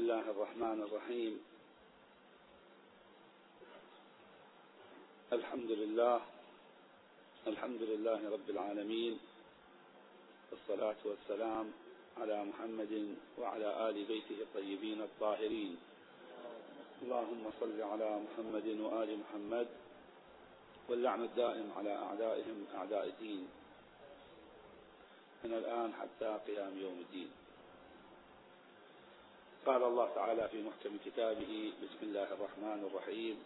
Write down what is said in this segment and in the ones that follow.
الله الرحمن الرحيم. الحمد لله الحمد لله رب العالمين والصلاة والسلام على محمد وعلى آل بيته الطيبين الطاهرين. اللهم صل على محمد وآل محمد واللعن الدائم على أعدائهم أعداء الدين. من الآن حتى قيام يوم الدين. قال الله تعالى في محكم كتابه بسم الله الرحمن الرحيم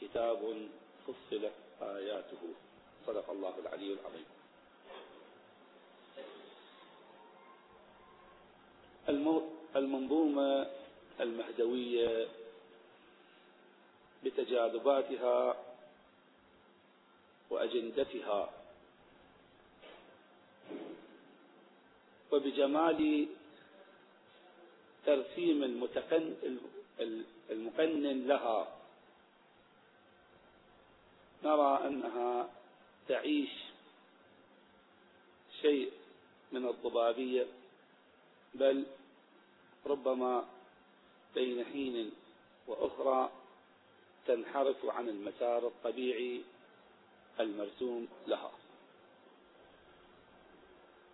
كتاب فصلت آياته. صدق الله العلي العظيم. المنظومة المهدوية بتجاذباتها وأجندتها وبجمال ترسيم المقنن لها. نرى أنها تعيش شيء من الضبابية بل ربما بين حين وأخرى تنحرف عن المسار الطبيعي المرسوم لها.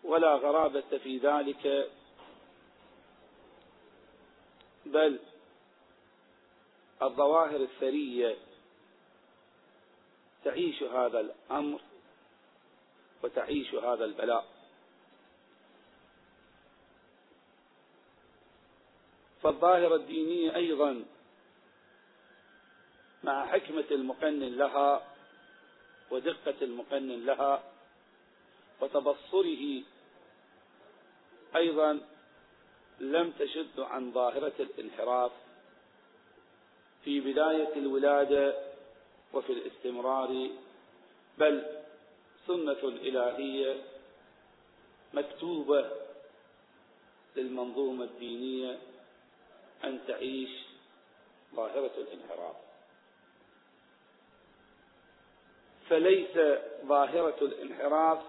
ولا غرابة في ذلك بل الظواهر الثرية تعيش هذا الأمر وتعيش هذا البلاء. فالظاهرة الدينية أيضا مع حكمة المقنن لها ودقة المقنن لها وتبصره أيضا لم تشد عن ظاهرة الانحراف في بداية الولادة وفي الاستمرار بل سنة إلهية مكتوبة للمنظومة الدينية أن تعيش ظاهرة الانحراف. فليس ظاهرة الانحراف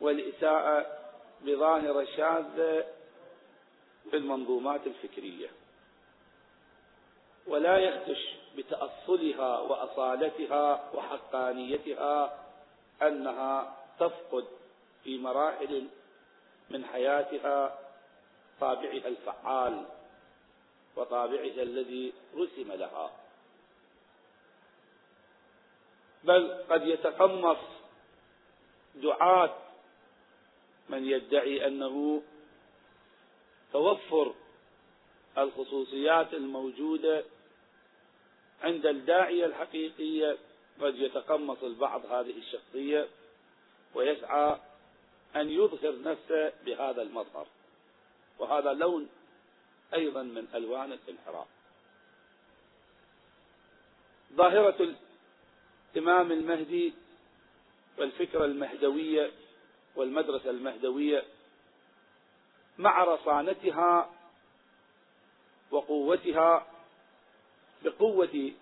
والإساءة بظاهرة شاذة في المنظومات الفكرية. ولا يخدش بتأصلها وأصالتها وحقانيتها أنها تفقد في مراحل من حياتها طابعها الفعال وطابعها الذي رسم لها. بل قد يتقمص دعاة من يدعي أنه توفر الخصوصيات الموجودة عند الداعية الحقيقية قد يتقمص البعض هذه الشخصية ويسعى أن يظهر نفسه بهذا المظهر. وهذا لون أيضا من ألوان الانحراف. ظاهرة الإمام المهدي والفكرة المهدوية والمدرسة المهدوية مع رصانتها وقوتها بقوة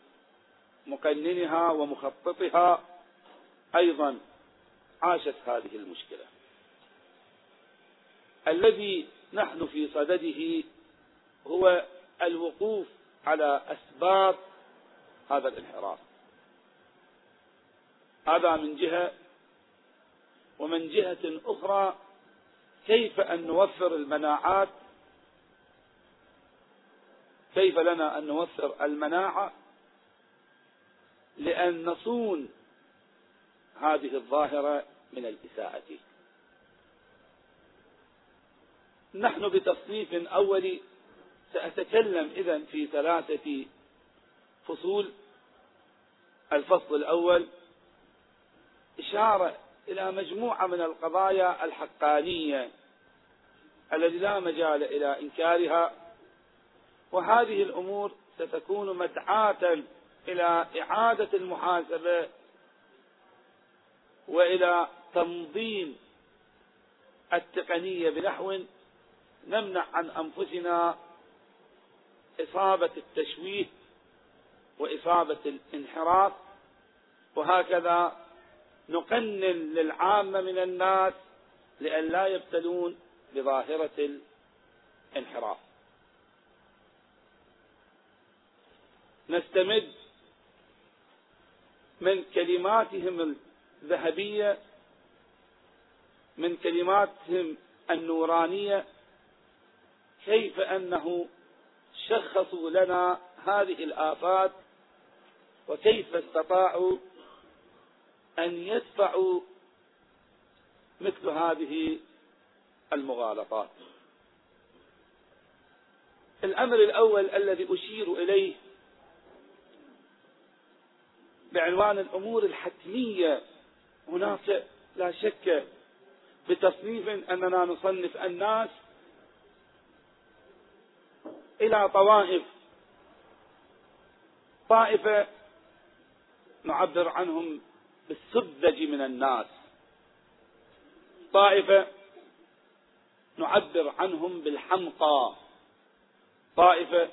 مقننها ومخططها أيضا عاشت هذه المشكلة. الذي نحن في صدده هو الوقوف على أسباب هذا الانحراف. هذا من جهة ومن جهة أخرى كيف أن نوفر المناعات؟ كيف لنا أن نوفر المناعة لأن نصون هذه الظاهرة من الإساءة؟ نحن بتصنيف أولي سأتكلم إذا في ثلاثة فصول. الفصل الأول إشارة إلى مجموعة من القضايا الحقانية التي لا مجال إلى إنكارها وهذه الأمور ستكون مدعاة إلى إعادة المحاسبة وإلى تنظيم التقنية بنحو نمنع عن أنفسنا إصابة التشويه وإصابة الانحراف وهكذا نقنن للعامة من الناس لأن لا يبتلون بظاهرة انحراف نستمد من كلماتهم الذهبية من كلماتهم النورانية كيف أنه شخصوا لنا هذه الآفات وكيف استطاعوا أن يدفعوا مثل هذه المغالطات. الأمر الأول الذي أشير إليه بعنوان الأمور الحتمية هناك لا شك بتصنيف أننا نصنف الناس إلى طوائف. طائفة نعبر عنهم بالسذج من الناس. طائفة نعبر عنهم بالحمقى. طائفة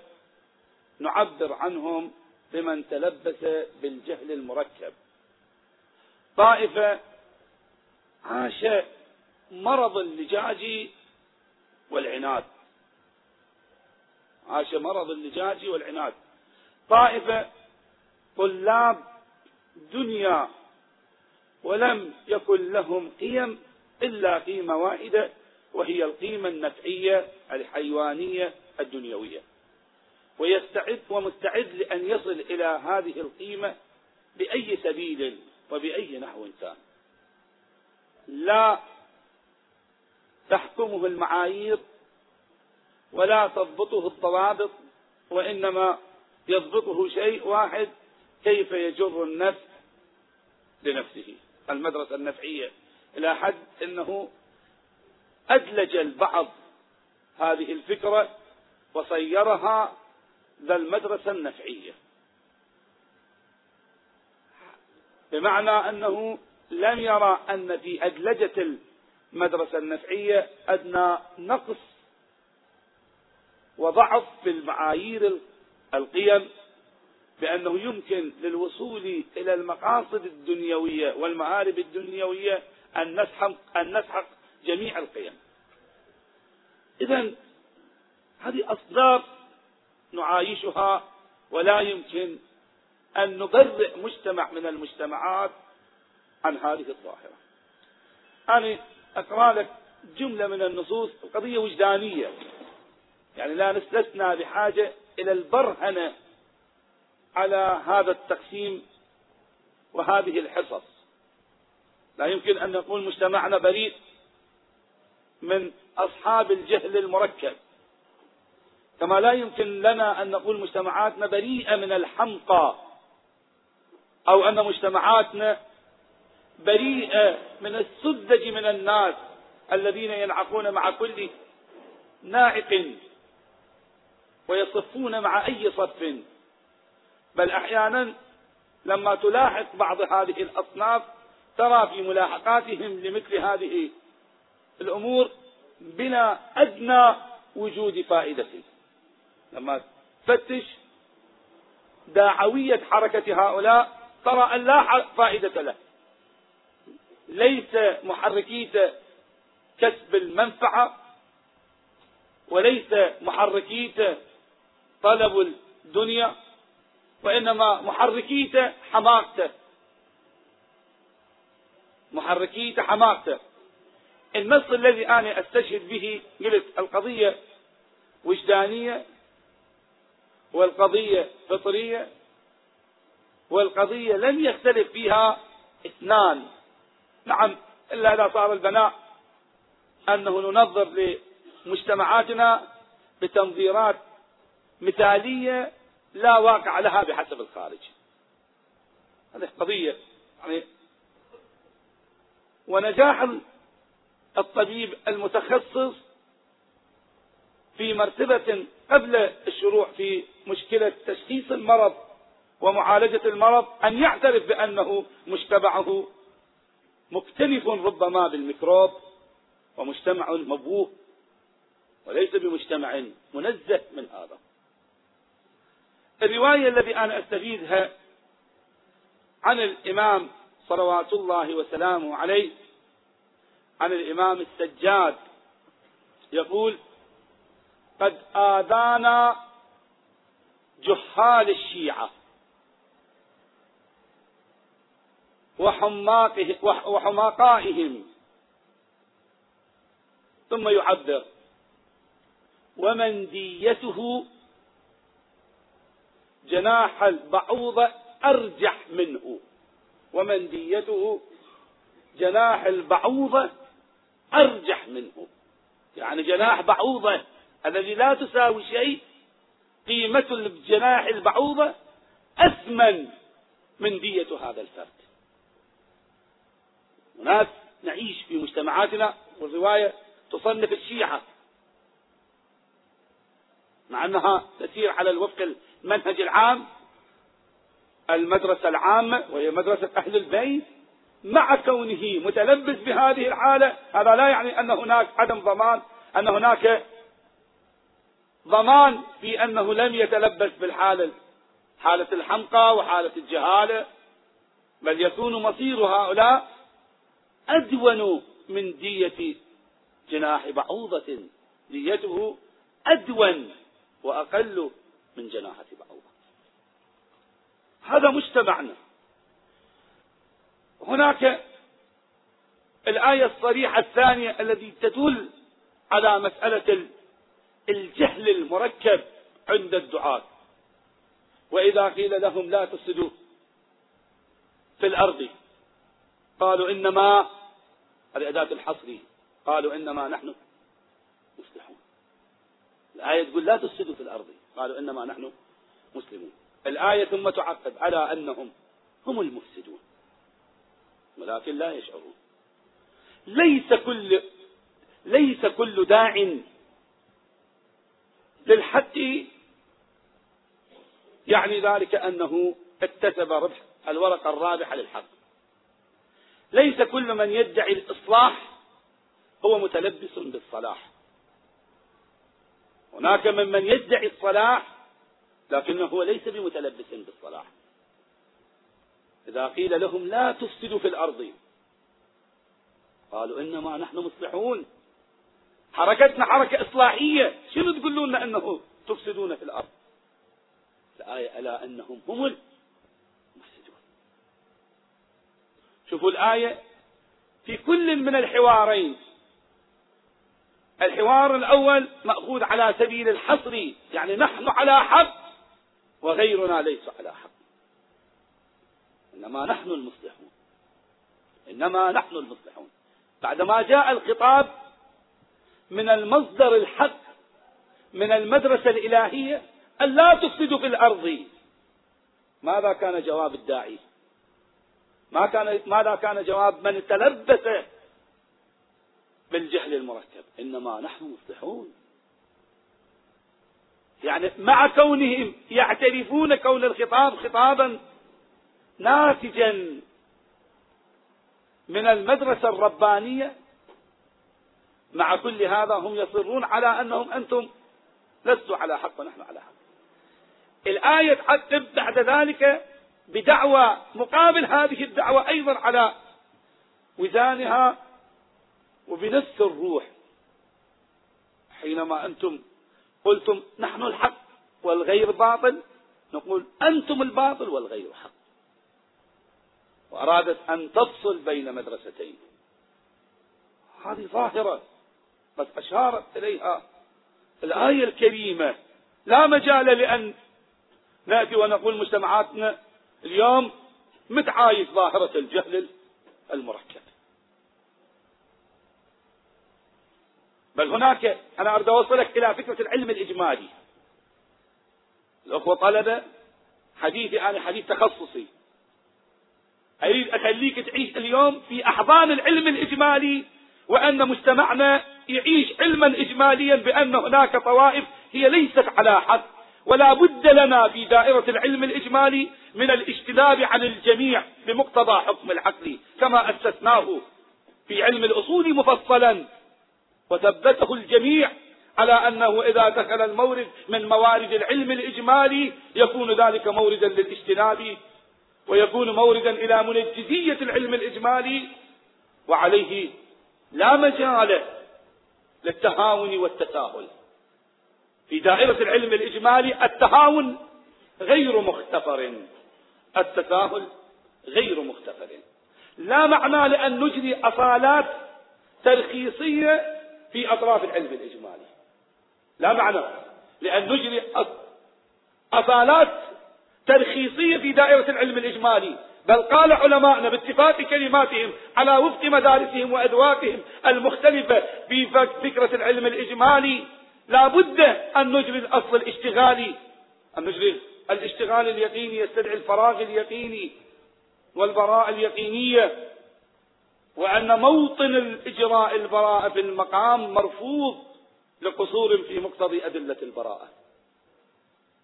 نعبر عنهم بمن تلبس بالجهل المركب. طائفة عاش مرض اللجاج والعناد. عاش مرض اللجاج والعناد. طائفة طلاب دنيا ولم يكن لهم قيم إلا قيمة واحدة وهي القيمة النفعية الحيوانية الدنيوية. ويستعد ومستعد لأن يصل إلى هذه القيمة بأي سبيل وبأي نحو كان. لا تحكمه المعايير ولا تضبطه الضوابط وإنما يضبطه شيء واحد كيف يجر النفس لنفسه. المدرسة النفعية. إلى حد أنه أدلج البعض هذه الفكرة وصيرها ذا المدرسة النفعية. بمعنى أنه لم يرى أن في أدلجة المدرسة النفعية أدنى نقص وضعف في المعايير القيم بأنه يمكن للوصول إلى المقاصد الدنيوية والمآرب الدنيوية أن نسحق, أن نسحق جميع القيم. إذا هذه أصدار نعايشها ولا يمكن أن نبرئ مجتمع من المجتمعات عن هذه الظاهرة. أنا أقرأ لك جملة من النصوص القضية وجدانية. يعني لا نستثنى بحاجة إلى البرهنة على هذا التقسيم وهذه الحصص. لا يمكن أن نقول مجتمعنا بريء من أصحاب الجهل المركب. كما لا يمكن لنا أن نقول مجتمعاتنا بريئة من الحمقى أو أن مجتمعاتنا بريئة من السذج من الناس الذين ينعقون مع كل ناعق ويصفون مع أي صف. بل أحيانا لما تلاحق بعض هذه الأصناف ترى في ملاحقاتهم لمثل هذه الأمور بلا أدنى وجود فائدة. لما تفتش داعوية حركة هؤلاء ترى أن لا فائدة له. ليس محركية كسب المنفعة وليس محركية طلب الدنيا وإنما محركيته حماقته محركيته حماقته النص الذي أنا أستشهد به قلت القضية وجدانية والقضية فطرية والقضية لم يختلف فيها اثنان. نعم إلا إذا صار البناء أنه ننظر لمجتمعاتنا بتنظيرات مثالية لا واقع لها بحسب الخارج. هذه قضية يعني ونجاح الطبيب المتخصص في مرتبة قبل الشروع في مشكلة تشخيص المرض ومعالجة المرض أن يعترف بأنه مجتمعه مكتنف ربما بالميكروب ومجتمع مبوه وليس بمجتمع منزه من هذا. الرواية التي أنا أستفيدها عن الإمام صلوات الله وسلامه عليه عن الإمام السجاد. يقول قد آذانا جهال الشيعة وحماقائهم. ثم يعبر ومن ديته جناح البعوضة أرجح منه. ومن ديته جناح البعوضة أرجح منه. يعني جناح بعوضة الذي لا تساوي شيء قيمة الجناح البعوضة أثمن من دية هذا الفرد. وناس نعيش في مجتمعاتنا والرواية تصنف الشيعة مع أنها تسير على الوفق المنهج العام المدرسة العامة وهي مدرسة أهل البيت مع كونه متلبس بهذه الحالة هذا لا يعني أن هناك عدم ضمان أن هناك ضمان في أنه لم يتلبس بالحالة حالة الحمقى وحالة الجهالة بل يكون مصير هؤلاء أدون من دية جناح بعوضة ديته أدون وأقل من جناحة بعوضة هذا مجتمعنا. هناك الآية الصريحة الثانية التي تدل على مسألة الجهل المركب عند الدعاة. وإذا قيل لهم لا تفسدوا في الأرض قالوا إنما هذه أداة الحصر قالوا إنما نحن مصلحون. الآية تقول لا تفسدوا في الأرض. قالوا إنما نحن مسلمون. الآية ثم تعقب على أنهم هم المفسدون. ولكن لا يشعرون. ليس كل ليس كل داع للحق يعني ذلك أنه اكتسب ربح الورقة الرابحة للحق. ليس كل من يدعي الإصلاح هو متلبس بالصلاح. هناك من من يدعي الصلاح لكنه ليس بمتلبس بالصلاح. إذا قيل لهم لا تفسدوا في الأرض قالوا إنما نحن مصلحون. حركتنا حركة إصلاحية. شنو تقولون لنا أنه تفسدون في الأرض؟ الآية ألا أنهم هم المفسدون. شوفوا الآية في كل من الحوارين. الحوار الأول مأخوذ على سبيل الحصر يعني نحن على حق وغيرنا ليس على حق. إنما نحن المصلحون. إنما نحن المصلحون. بعدما جاء الخطاب من المصدر الحق من المدرسة الإلهية أن لا تفسدوا في الأرض. ماذا كان جواب الداعي؟ ما كان ماذا كان جواب من تلبس بالجهل المركب إنما نحن مصلحون. يعني مع كونهم يعترفون كون الخطاب خطابا ناتجا من المدرسة الربانية مع كل هذا هم يصرون على أنهم أنتم لستوا على حق ونحن على حق. الآية تعقب بعد ذلك بدعوى مقابل هذه الدعوة أيضا على وزانها وبنفس الروح. حينما أنتم قلتم نحن الحق والغير باطل نقول أنتم الباطل والغير حق. وأرادت أن تفصل بين مدرستين. هذه ظاهرة بس أشارت إليها. الآية الكريمة لا مجال لأن نأتي ونقول مجتمعاتنا اليوم متعايش ظاهرة الجهل المركب. بل هناك أنا أريد أوصلك إلى فكرة العلم الإجمالي. الأخوة طلبة حديثي أنا حديث تخصصي. أريد أخليك تعيش اليوم في أحضان العلم الإجمالي وأن مجتمعنا يعيش علما إجماليا بأن هناك طوائف هي ليست على حق ولا بد لنا في دائرة العلم الإجمالي من الاجتناب عن الجميع بمقتضى حكم العقل كما أسسناه في علم الأصول مفصلا وثبته الجميع على أنه إذا دخل المورد من موارد العلم الإجمالي يكون ذلك موردا للاجتناب ويكون موردا إلى منجزية العلم الإجمالي وعليه لا مجال للتهاون والتساهل. في دائرة العلم الإجمالي التهاون غير مختفر. التساهل غير مختفر. لا معنى لأن نجري أصالات ترخيصية في أطراف العلم الإجمالي. لا معنى لأن نجري أصالات ترخيصية في دائرة العلم الإجمالي. بل قال علماءنا باتفاق كلماتهم على وفق مدارسهم وأذواقهم المختلفة في فكرة العلم الإجمالي لا بد أن نجري الأصل الاشتغالي. أن نجري الاشتغال اليقيني يستدعي الفراغ اليقيني والبراءة اليقينية. وأن موطن الإجراء البراءة في المقام مرفوض لقصور في مقتضي أدلة البراءة.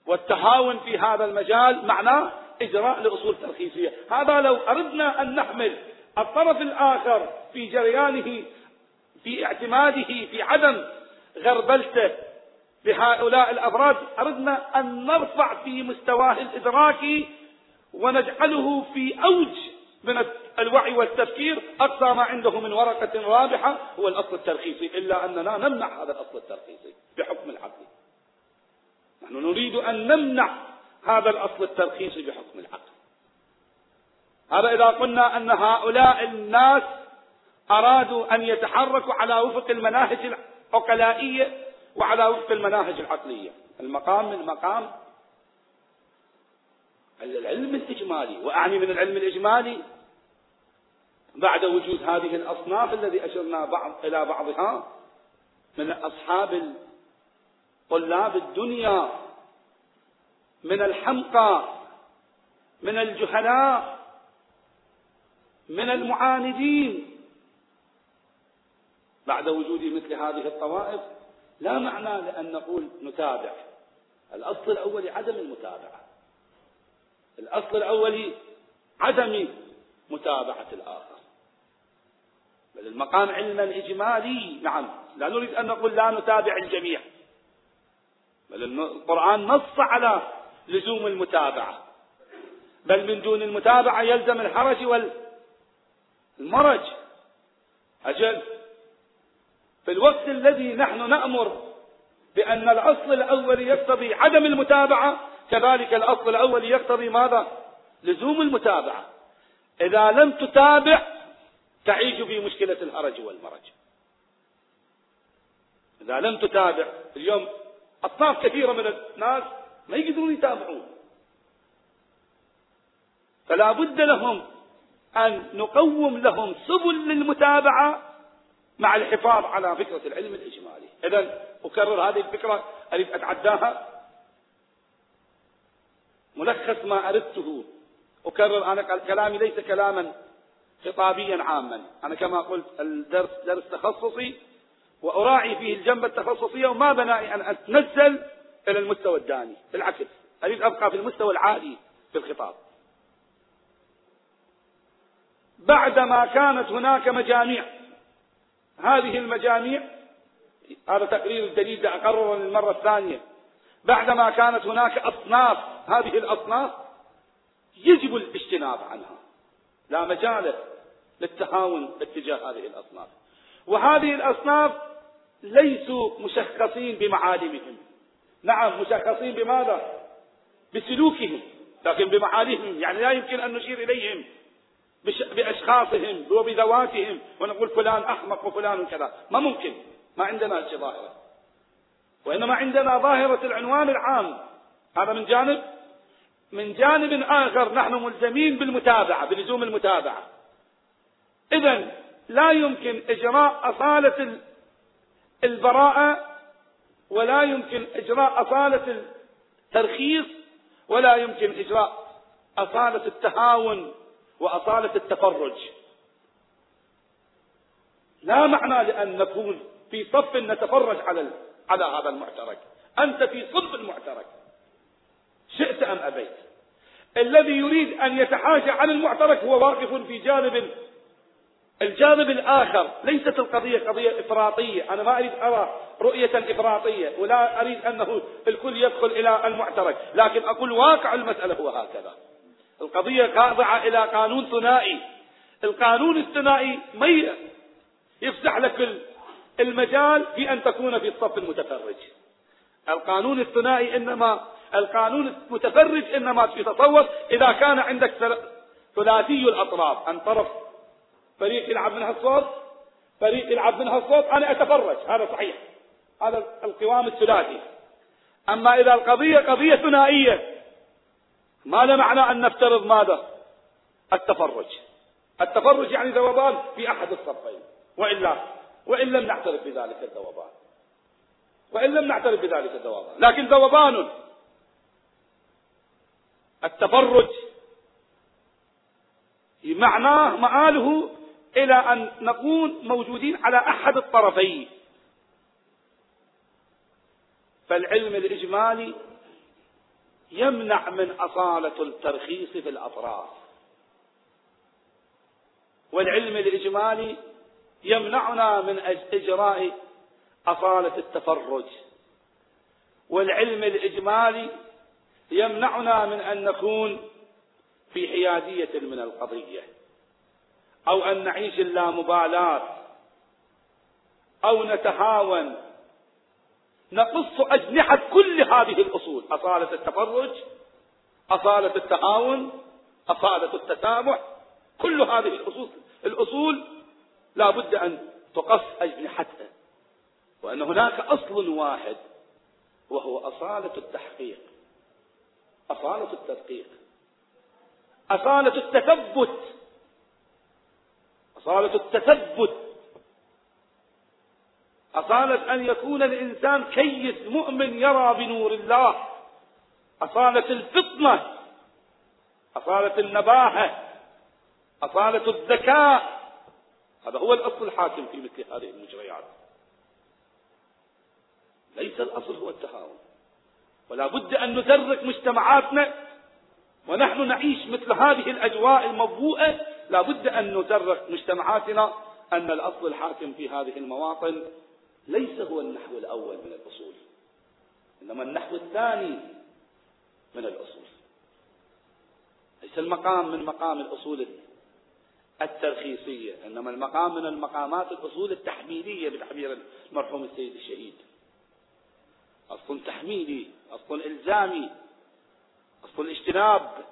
والتهاون في هذا المجال معناه إجراء لأصول ترخيصية. هذا لو أردنا أن نحمل الطرف الآخر في جريانه في اعتماده في عدم غربلته لهؤلاء الأفراد أردنا أن نرفع في مستواه الإدراكي ونجعله في أوج من الوعي والتفكير أقصى ما عنده من ورقة رابحة هو الأصل الترخيصي إلا أننا نمنع هذا الأصل الترخيصي بحكم العقل. نحن نريد أن نمنع هذا الأصل الترخيصي بحكم العقل. هذا إذا قلنا أن هؤلاء الناس أرادوا أن يتحركوا على وفق المناهج العقلائية وعلى وفق المناهج العقلية. المقام من مقام العلم الإجمالي. وأعني من العلم الإجمالي بعد وجود هذه الأصناف الذي أشرنا بعض إلى بعضها من أصحاب طلاب الدنيا من الحمقى من الجهلاء من المعاندين. بعد وجود مثل هذه الطوائف لا معنى لأن نقول نتابع الأصل الأول عدم المتابعة. الأصل الأول عدم متابعة الآخر. بل المقام علما إجمالي نعم. لا نريد أن نقول لا نتابع الجميع. بل القرآن نص على لزوم المتابعة. بل من دون المتابعة يلزم الحرج والمرج أجل في الوقت الذي نحن نأمر بأن الأصل الأول يقتضي عدم المتابعة كذلك الأصل الأول يقتضي ماذا؟ لزوم المتابعة. إذا لم تتابع تعيش في مشكلة الهرج والمرج. إذا لم تتابع اليوم أصناف كثيرة من الناس ما يقدرون يتابعون. فلا بد لهم أن نقوم لهم سبل للمتابعة مع الحفاظ على فكرة العلم الإجمالي. إذا أكرر هذه الفكرة أريد أتعداها. ملخص ما أردته. أكرر أنا كلامي ليس كلاما. خطابيا عاما. أنا كما قلت الدرس درس تخصصي وأراعي فيه الجنبة التخصصية وما بنائي أن أتنزل إلى المستوى الداني بالعكس. أريد أبقى في المستوى العالي في الخطاب. بعدما كانت هناك مجاميع هذه المجاميع هذا تقرير الدليل أقرره للمرة الثانية. بعدما كانت هناك أصناف هذه الأصناف يجب الاجتناب عنها. لا مجال للتهاون اتجاه هذه الأصناف. وهذه الأصناف ليسوا مشخصين بمعالمهم. نعم مشخصين بماذا؟ بسلوكهم لكن بمعالمهم. يعني لا يمكن أن نشير إليهم بأشخاصهم وبذواتهم ونقول فلان أحمق وفلان كذا. ما ممكن. ما عندنا هذه ظاهرة. وإنما عندنا ظاهرة العنوان العام. هذا من جانب من جانب آخر نحن ملزمين بالمتابعة بلزوم المتابعة. إذا لا يمكن إجراء أصالة البراءة ولا يمكن إجراء أصالة الترخيص ولا يمكن إجراء أصالة التهاون وأصالة التفرج. لا معنى لأن نكون في صف نتفرج على على هذا المعترك. أنت في صلب المعترك. شئت أم أبيت. الذي يريد أن يتحاشى عن المعترك هو واقف في جانب الجانب الآخر. ليست القضية قضية إفراطية. أنا ما أريد أرى رؤية إفراطية ولا أريد أنه الكل يدخل إلى المعترك. لكن أقول واقع المسألة هو هكذا. القضية خاضعة إلى قانون ثنائي. القانون الثنائي ما يفسح لك المجال في أن تكون في الصف المتفرج. القانون الثنائي إنما القانون المتفرج إنما يتصور إذا كان عندك ثلاثي الأطراف. أن طرف فريق يلعب من هالصوب فريق يلعب من هالصوب أنا أتفرج. هذا صحيح. هذا القوام الثلاثي. أما إذا القضية قضية ثنائية ما له معنى أن نفترض ماذا؟ التفرج. التفرج يعني ذوبان في أحد الصفين. وإلا وإن لم نعترف بذلك الذوبان. وإن لم نعترف بذلك الذوبان. لكن ذوبان التفرج معناه مآله إلى أن نكون موجودين على أحد الطرفين. فالعلم الإجمالي يمنع من أصالة الترخيص في الأطراف. والعلم الإجمالي يمنعنا من إجراء أصالة التفرج. والعلم الإجمالي يمنعنا من أن نكون في حيادية من القضية أو أن نعيش اللامبالاة أو نتهاون. نقص أجنحة كل هذه الأصول أصالة التفرج أصالة التهاون أصالة التسامح. كل هذه الأصول الأصول لا بد أن تقص أجنحتها وأن هناك أصل واحد وهو أصالة التحقيق. أصالة التدقيق. أصالة التثبت. أصالة التثبت. أصالة أن يكون الإنسان كيس مؤمن يرى بنور الله. أصالة الفطنة. أصالة النباهة أصالة الذكاء. هذا هو الأصل الحاكم في مثل هذه المجريات. ليس الأصل هو التهاون. ولا بد أن نزرق مجتمعاتنا ونحن نعيش مثل هذه الأجواء المضبوءة لا بد أن نزرق مجتمعاتنا أن الأصل الحاكم في هذه المواطن ليس هو النحو الأول من الأصول إنما النحو الثاني من الأصول. ليس المقام من مقام الأصول الترخيصية إنما المقام من المقامات الأصول التحميلية بتعبير المرحوم السيد الشهيد. أصل تحميلي أصل إلزامي أصل اجتناب.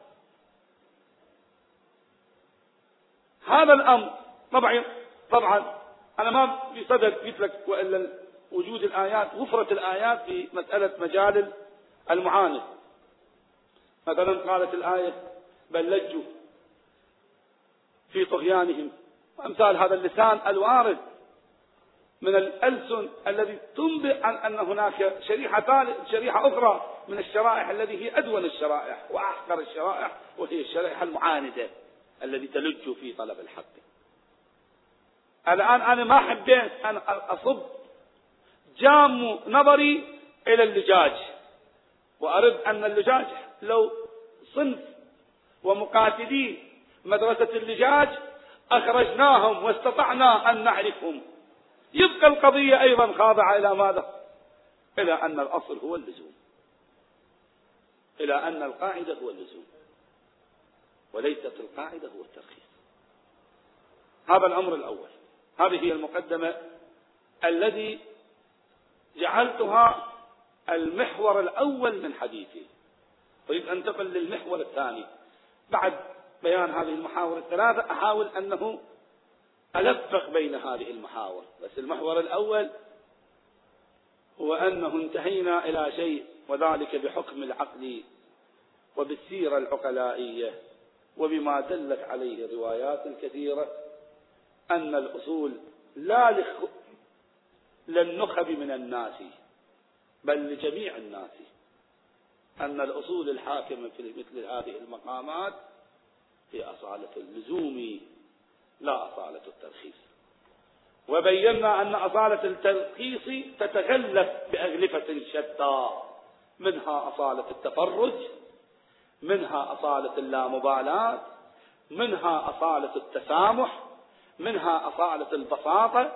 هذا الأمر طبعا طبعا أنا ما بصدد قلت لك وإلا وجود الآيات وفرة الآيات في مسألة مجال المعاند مثلا قالت الآية بل لجوا في طغيانهم. أمثال هذا اللسان الوارد. من الألسن الذي تنبئ عن أن هناك شريحة شريحة أخرى من الشرائح التي هي أدون الشرائح وأحقر الشرائح وهي الشرائح المعاندة الذي تلج في طلب الحق. الآن أنا ما حبيت أن أصب جام نظري إلى اللجاج وأرد أن اللجاج لو صنف ومقاتلي مدرسة اللجاج أخرجناهم واستطعنا أن نعرفهم. يبقى القضية أيضا خاضعة إلى ماذا؟ إلى أن الأصل هو اللزوم. إلى أن القاعدة هو اللزوم. وليست القاعدة هو الترخيص. هذا الأمر الأول. هذه هي المقدمة الذي جعلتها المحور الأول من حديثي. أريد أنتقل للمحور الثاني. بعد بيان هذه المحاور الثلاثة أحاول أنه ألفق بين هذه المحاور بس المحور الأول هو أنه انتهينا إلى شيء وذلك بحكم العقل وبالسيرة العقلائية وبما دلت عليه الروايات الكثيرة أن الأصول لا. للنخب من الناس بل لجميع الناس أن الأصول الحاكمة في مثل هذه المقامات هي أصالة اللزوم لا أصالة الترخيص وبينا أن أصالة الترخيص تتغلف بأغلفة شتى. منها أصالة التفرج منها أصالة اللامبالاة منها أصالة التسامح منها أصالة البساطة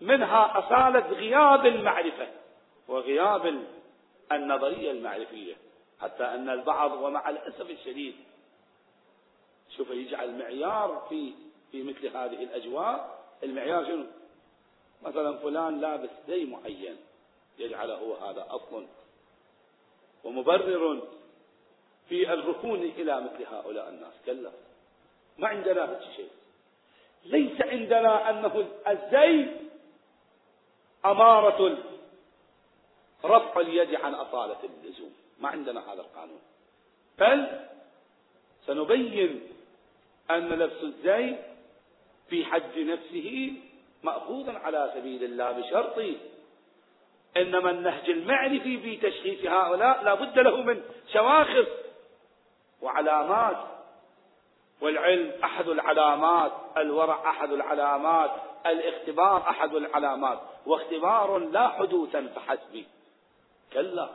منها أصالة غياب المعرفة وغياب النظرية المعرفية. حتى أن البعض ومع الأسف الشديد شوف يجعل معيار في في مثل هذه الأجواء المعيار شنو؟ مثلا فلان لابس زي معين يجعله هذا أصل ومبرر في الركون إلى مثل هؤلاء الناس. كلا ما عندنا هذا شيء. ليس عندنا أنه الزي أمارة رفع اليد عن أصالة اللزوم. ما عندنا هذا القانون. بل سنبين أن لبس الزي في حد نفسه مأخوذ على سبيل الله بشرط إنما النهج المعرفي في تشخيص هؤلاء لا بد له من شواخص وعلامات والعلم أحد العلامات الورع أحد العلامات الاختبار أحد العلامات واختبار لا حدوثا فحسب كلا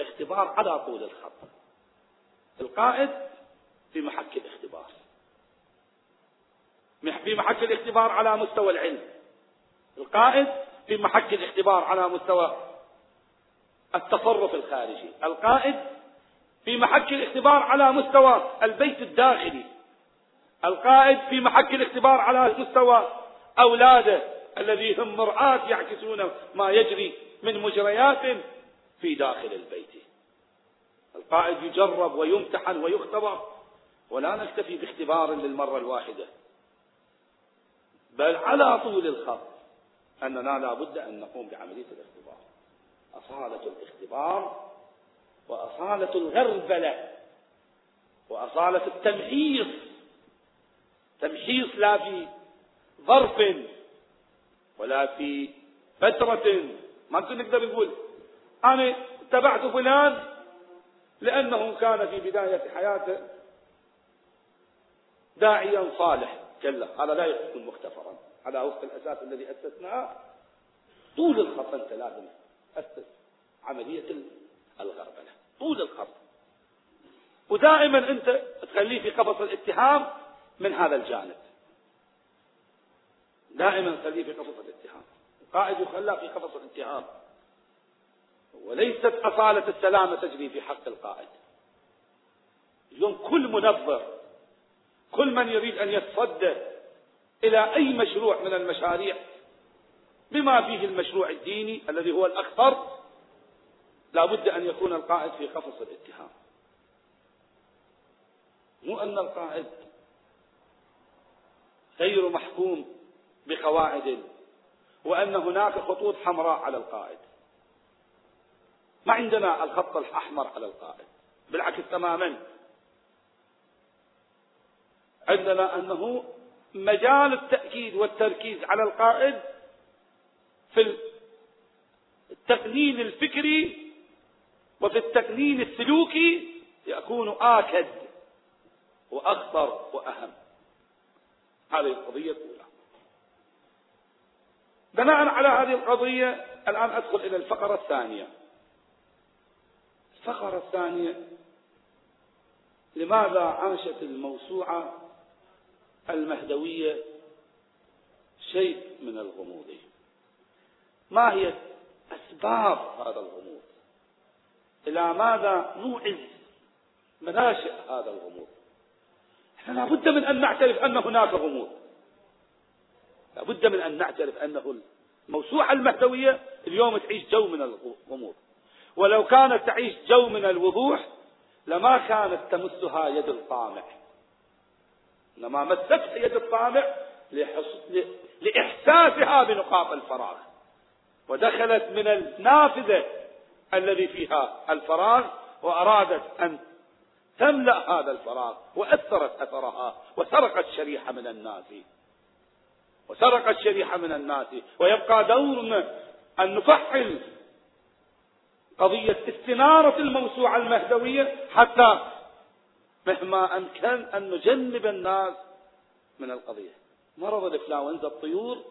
اختبار على طول الخط. القائد في محك الاختبار. في محك الاختبار على مستوى العلم. القائد في محك الاختبار على مستوى التصرف الخارجي. القائد في محك الاختبار على مستوى البيت الداخلي. القائد في محك الاختبار على مستوى أولاده الذي هم مرآة يعكسون ما يجري من مجريات في داخل البيت. القائد يجرب ويمتحن ويختبر. ولا نكتفي باختبار للمرة الواحدة. بل على طول الخط. أننا لا بد أن نقوم بعملية الاختبار. أصالة الاختبار وأصالة الغربلة وأصالة التمحيص. تمحيص لا في ظرف ولا في فترة. ما نقدر نقول أنا اتبعت فلان لأنه كان في بداية حياته داعيا صالح. كلا هذا لا يكون مختفرا. على وفق الأساس الذي أسسناه. طول الخط أنت لازم أسس عملية الغربلة. طول الخط. ودائما أنت تخليه في قفص الاتهام من هذا الجانب. دائما تخليه في قفص الاتهام. القائد يخلى في قفص الاتهام. وليست أصالة السلامة تجري في حق القائد. اليوم كل منظر كل من يريد أن يتصدى إلى أي مشروع من المشاريع بما فيه المشروع الديني الذي هو الأخطر لا بد أن يكون القائد في قفص الاتهام. مو أن القائد غير محكوم بقواعد وأن هناك خطوط حمراء على القائد. ما عندنا الخط الأحمر على القائد بالعكس تماما. عندنا أنه مجال التأكيد والتركيز على القائد في التقنين الفكري وفي التقنين السلوكي يكون آكد وأخطر وأهم. هذه القضية الأولى. بناء على هذه القضية الآن أدخل إلى الفقرة الثانية. الفقرة الثانية لماذا عاشت الموسوعة المهدوية شيء من الغموض. ما هي أسباب هذا الغموض؟ إلى ماذا نوعز مناشئ هذا الغموض؟ إحنا لابد من أن نعترف أن هناك غموض. لابد من أن نعترف أنه الموسوعة المهدوية اليوم تعيش جو من الغموض. ولو كانت تعيش جو من الوضوح لما كانت تمسها يد الطامع إنما مستها يد الطامع لإحساسها بنقاط الفراغ. ودخلت من النافذة الذي فيها الفراغ وأرادت أن تملأ هذا الفراغ وأثرت أثرها وسرقت شريحة من الناس. وسرقت شريحة من الناس. ويبقى دورنا أن نفحل قضية استنارة الموسوعة المهدوية حتى مهما أمكن أن نجنب الناس من القضية. مرض الإنفلونزا الطيور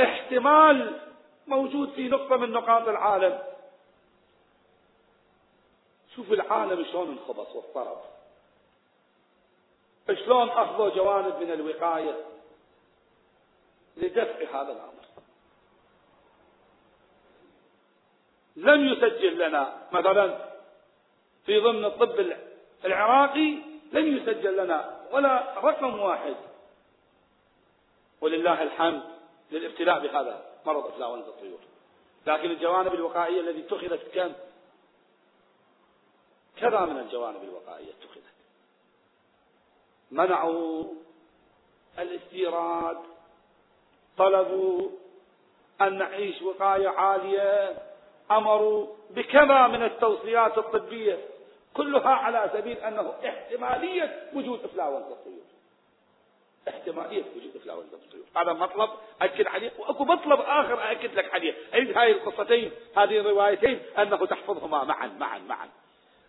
احتمال موجود في نقطة من نقاط العالم. شوف العالم شلون انخبص واضطرب. شلون أخذوا جوانب من الوقاية لدفع هذا الأمر. لم يسجل لنا مثلا في ضمن الطب العراقي لم يسجل لنا ولا رقم واحد. ولله الحمد للابتلاء بهذا مرض انفلونزا الطيور لكن الجوانب الوقائية التي اتخذت كم؟ كذا من الجوانب الوقائية اتخذت. منعوا الاستيراد طلبوا أن نعيش وقاية عالية أمروا بكذا من التوصيات الطبية. كلها على سبيل أنه احتمالية وجود إفلاونزا الطيور. احتمالية وجود إفلاونزا الطيور. هذا مطلب أكد عليه وأكو مطلب آخر أكد لك عليه. عند هاي القصتين هذه الروايتين أنه تحفظهما معا معا معا.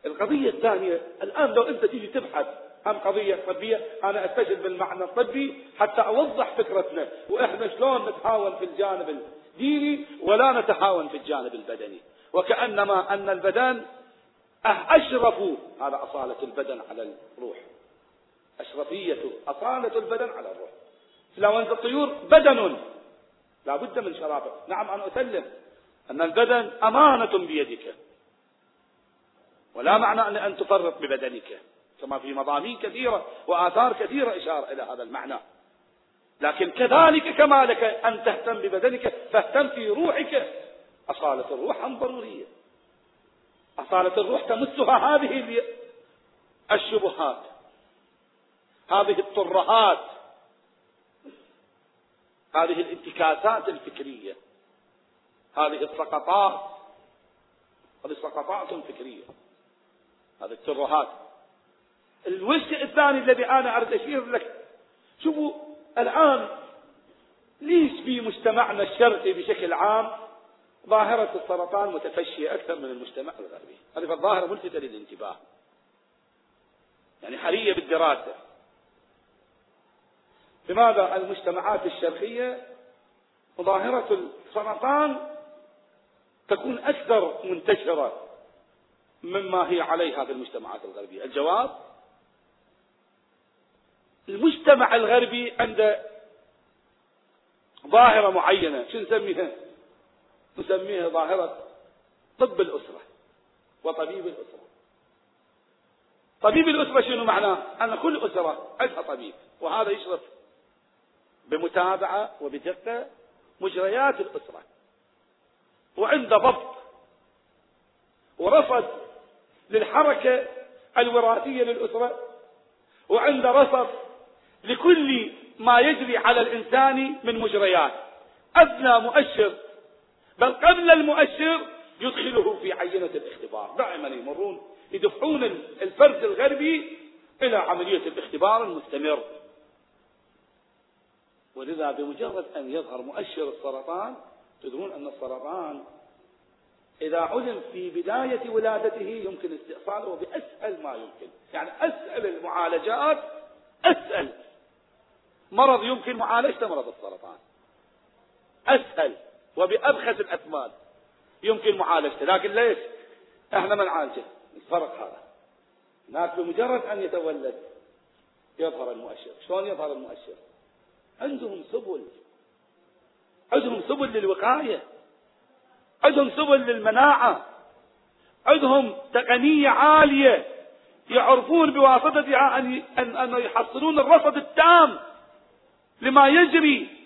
القضية الثانية الآن لو أنت تيجي تبحث عن قضية طبية أنا أستشهد بالمعنى الطبي حتى أوضح فكرتنا. وإحنا شلون نتهاون في الجانب الديني ولا نتهاون في الجانب البدني. وكأنما أن البدن أشرف. هذا أصالة البدن على الروح. أشرفية أصالة البدن على الروح. فلوانز الطيور بدن. لا بد من شرافة نعم أنا أسلم. أن البدن أمانة بيدك. ولا معنى أن تفرط ببدنك. كما في مضامين كثيرة وآثار كثيرة إشارة إلى هذا المعنى. لكن كذلك كما لك أن تهتم ببدنك فاهتم في روحك. أصالة الروح أم ضرورية. أصالة الروح تمسها هذه الشبهات. هذه الطرهات. هذه الانتكاسات الفكرية. هذه السقطات. هذه سقطات فكرية هذه الترهات الوجه الثاني الذي أنا أريد أشير لك. شوفوا الآن ليش في مجتمعنا الشرقي بشكل عام ظاهرة السرطان متفشية أكثر من المجتمع الغربي. هذه الظاهرة ملفتة للانتباه. يعني حرية بالدراسة. لماذا المجتمعات الشرقية ظاهرة السرطان تكون أكثر منتشرة مما هي عليها في المجتمعات الغربية؟ الجواب المجتمع الغربي عنده ظاهرة معينة شو نسميها؟ نسميها ظاهرة طب الأسرة وطبيب الأسرة. طبيب الأسرة شنو معناه؟ أن كل أسرة عندها طبيب وهذا يشرف بمتابعة وبدقة مجريات الأسرة. وعنده ضبط ورصد للحركة الوراثية للأسرة وعنده رصد لكل ما يجري على الإنسان من مجريات. أدنى مؤشر بل قبل المؤشر يدخله في عينة الاختبار. دائما يمرون يدفعون الفرد الغربي إلى عملية الاختبار المستمر. ولذا بمجرد أن يظهر مؤشر السرطان تدرون أن السرطان إذا علم في بداية ولادته يمكن استئصاله بأسهل ما يمكن. يعني أسهل المعالجات أسهل. مرض يمكن معالجته مرض السرطان. أسهل. وبأبخس الأثمان يمكن معالجته لكن ليش؟ إحنا ما نعالجه. الفرق هذا. هناك بمجرد أن يتولد يظهر المؤشر. شلون يظهر المؤشر؟ عندهم سبل. عندهم سبل للوقاية. عندهم سبل للمناعة. عندهم تقنية عالية. يعرفون بواسطتها أن أن يحصلون الرصد التام لما يجري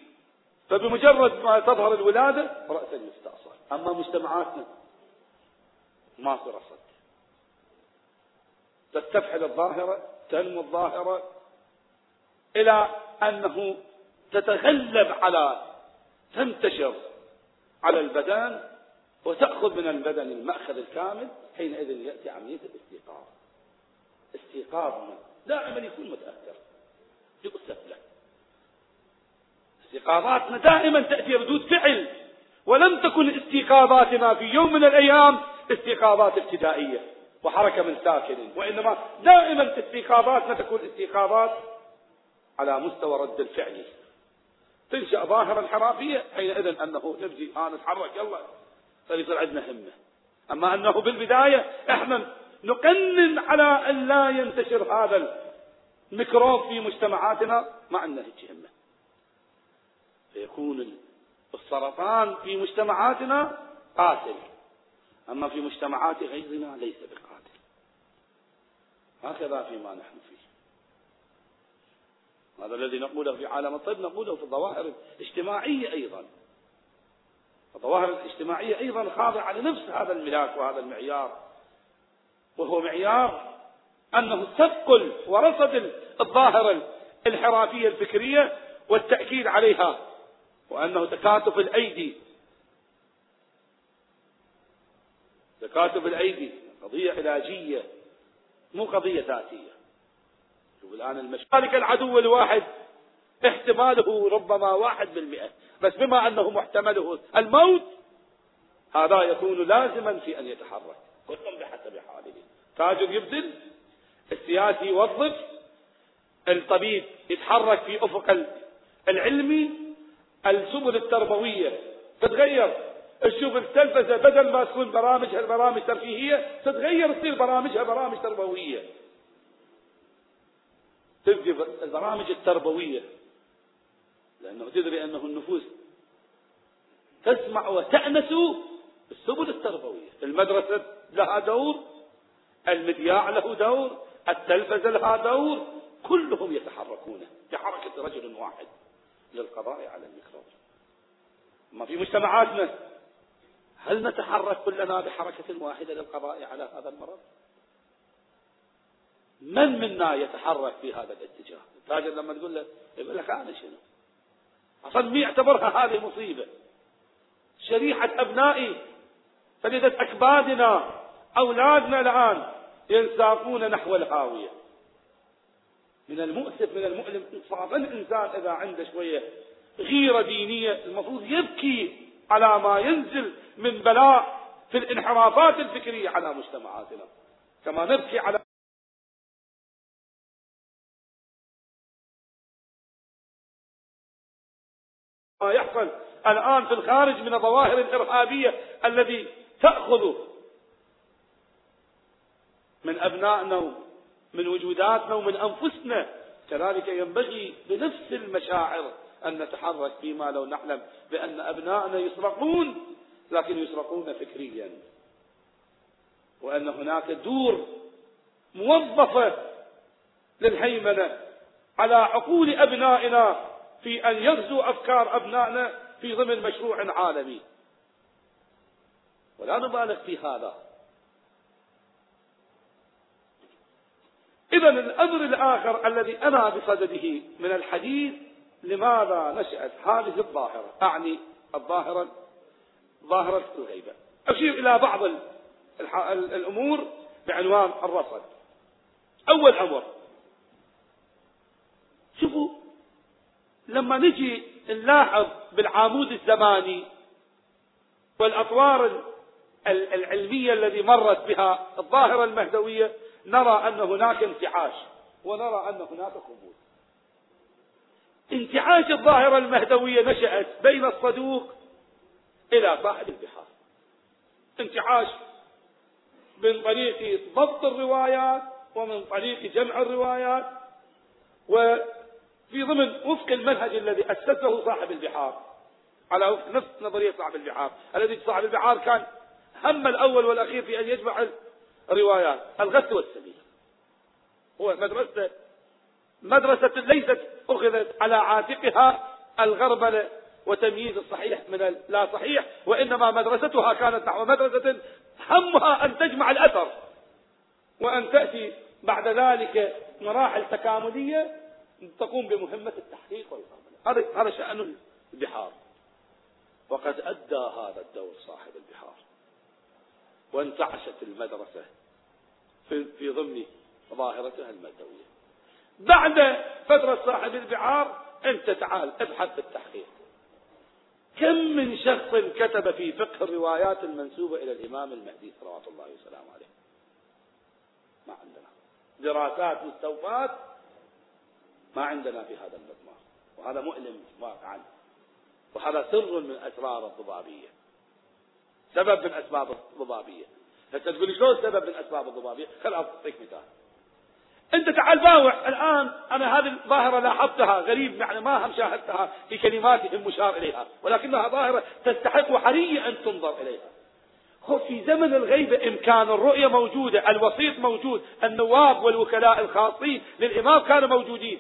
فبمجرد ما تظهر الولادة رأسا يستأصل أما مجتمعاتنا ما في رصد. تستفحل الظاهرة تنمو الظاهرة إلى أنه تتغلب على تنتشر على البدن وتأخذ من البدن المأخذ الكامل حينئذ يأتي عملية الاستيقاظ. استيقاظنا دائما يكون متأثر يؤسف له استيقاظاتنا دائما تأتي ردود فعل ولم تكن استيقاظاتنا في يوم من الأيام استيقاظات ابتدائية وحركة من ساكن وإنما دائما استيقاظاتنا تكون استيقاظات على مستوى رد الفعل. تنشأ ظاهرة انحرافية حينئذ أنه نبدي آه نتحرك يلا فيصير عندنا همة. أما أنه بالبداية إحنا نقنن على أن لا ينتشر هذا الميكروب في مجتمعاتنا ما عندنا هيك همة. فيكون السرطان في مجتمعاتنا قاتل. أما في مجتمعات غيرنا ليس بقاتل. هكذا فيما نحن فيه. هذا الذي نقوله في عالم الطب نقوله في الظواهر الاجتماعية أيضا. الظواهر الاجتماعية أيضا خاضعة لنفس هذا الملاك وهذا المعيار. وهو معيار أنه تثقل ورصد الظاهرة الانحرافية الفكرية والتأكيد عليها. وأنه تكاتف الأيدي. تكاتف الأيدي. قضية علاجية. مو قضية ذاتية. شوف الآن المشارك العدو الواحد. احتماله ربما واحد بالمئة. بس بما أنه محتمله. الموت. هذا يكون لازما في أن يتحرك. كل بحسب حاله. تاجر يبذل. السياسي يوظف. الطبيب يتحرك في أفق العلمي. السبل التربوية تتغير. تشوف التلفزة بدل ما تكون برامجها برامج ترفيهية تتغير تصير برامجها برامج تربوية. تبقي البرامج التربوية. لأنه تدري أنه النفوس تسمع وتأنس السبل التربوية. المدرسة لها دور المذياع له دور التلفزة لها دور كلهم يتحركون بحركة رجل واحد. للقضاء على الميكروب. ما في مجتمعاتنا هل نتحرك كلنا بحركة واحدة للقضاء على هذا المرض؟ من منا يتحرك في هذا الاتجاه؟ التاجر لما تقول له يقول لك أنا شنو؟ أصلا مين يعتبرها هذه مصيبة؟ شريحة أبنائي فلذة أكبادنا أولادنا الآن ينساقون نحو الهاوية. من المؤسف من المؤلم صعب. الإنسان إذا عنده شوية غيرة دينية المفروض يبكي على ما ينزل من بلاء في الانحرافات الفكرية على مجتمعاتنا. كما نبكي على ما يحصل الآن في الخارج من الظواهر الإرهابية الذي تأخذ من أبنائنا من وجوداتنا ومن أنفسنا. كذلك ينبغي بنفس المشاعر أن نتحرك فيما لو نعلم بأن أبنائنا يسرقون لكن يسرقون فكريا. وأن هناك دور موظفة للهيمنة على عقول أبنائنا في أن يغزو أفكار أبنائنا في ضمن مشروع عالمي. ولا نبالغ في هذا. إذا الأمر الآخر الذي أنا بصدده من الحديث لماذا نشأت هذه الظاهرة؟ أعني الظاهرة ظاهرة الغيبة. أشير إلى بعض الأمور بعنوان الرصد. أول أمر شوفوا لما نجي نلاحظ بالعامود الزماني والأطوار العلمية الذي مرت بها الظاهرة المهدوية نرى أن هناك انتعاش ونرى أن هناك خمول انتعاش الظاهرة المهدوية نشأت بين الصدوق إلى صاحب البحار. انتعاش من طريق ضبط الروايات ومن طريق جمع الروايات وفي ضمن وفق المنهج الذي أسسه صاحب البحار على نفس نظرية صاحب البحار الذي صاحب البحار كان هم الأول والأخير في أن يجمع الروايات الغث والسبيل. هو مدرسة مدرسة ليست أخذت على عاتقها الغربلة وتمييز الصحيح من لا صحيح وإنما مدرستها كانت نحو مدرسة همها أن تجمع الأثر. وأن تأتي بعد ذلك مراحل تكاملية تقوم بمهمة التحقيق والغربلة هذا شأن البحار. وقد أدى هذا الدور صاحب البحار. وانتعشت المدرسة في, ضمن ظاهرتها المدوية بعد فترة صاحب البحار أنت تعال ابحث في التحقيق. كم من شخص كتب في فقه الروايات المنسوبة إلى الإمام المهدي صلوات الله وسلامه عليه؟ ما عندنا. دراسات مستوفات ما عندنا في هذا المضمار. وهذا مؤلم واقعا. وهذا سر من أسرار الضبابية. سبب من أسباب الضبابية. هسه تقول شلون سبب من أسباب الضبابية؟ خل أعطيك مثال. أنت تعال باوع. الآن أنا هذه الظاهرة لاحظتها غريب يعني ما هم شاهدتها في كلماتهم مشار إليها ولكنها ظاهرة تستحق وحري أن تنظر إليها. هو في زمن الغيبة إمكان الرؤية موجودة الوسيط موجود النواب والوكلاء الخاصين للإمام كانوا موجودين.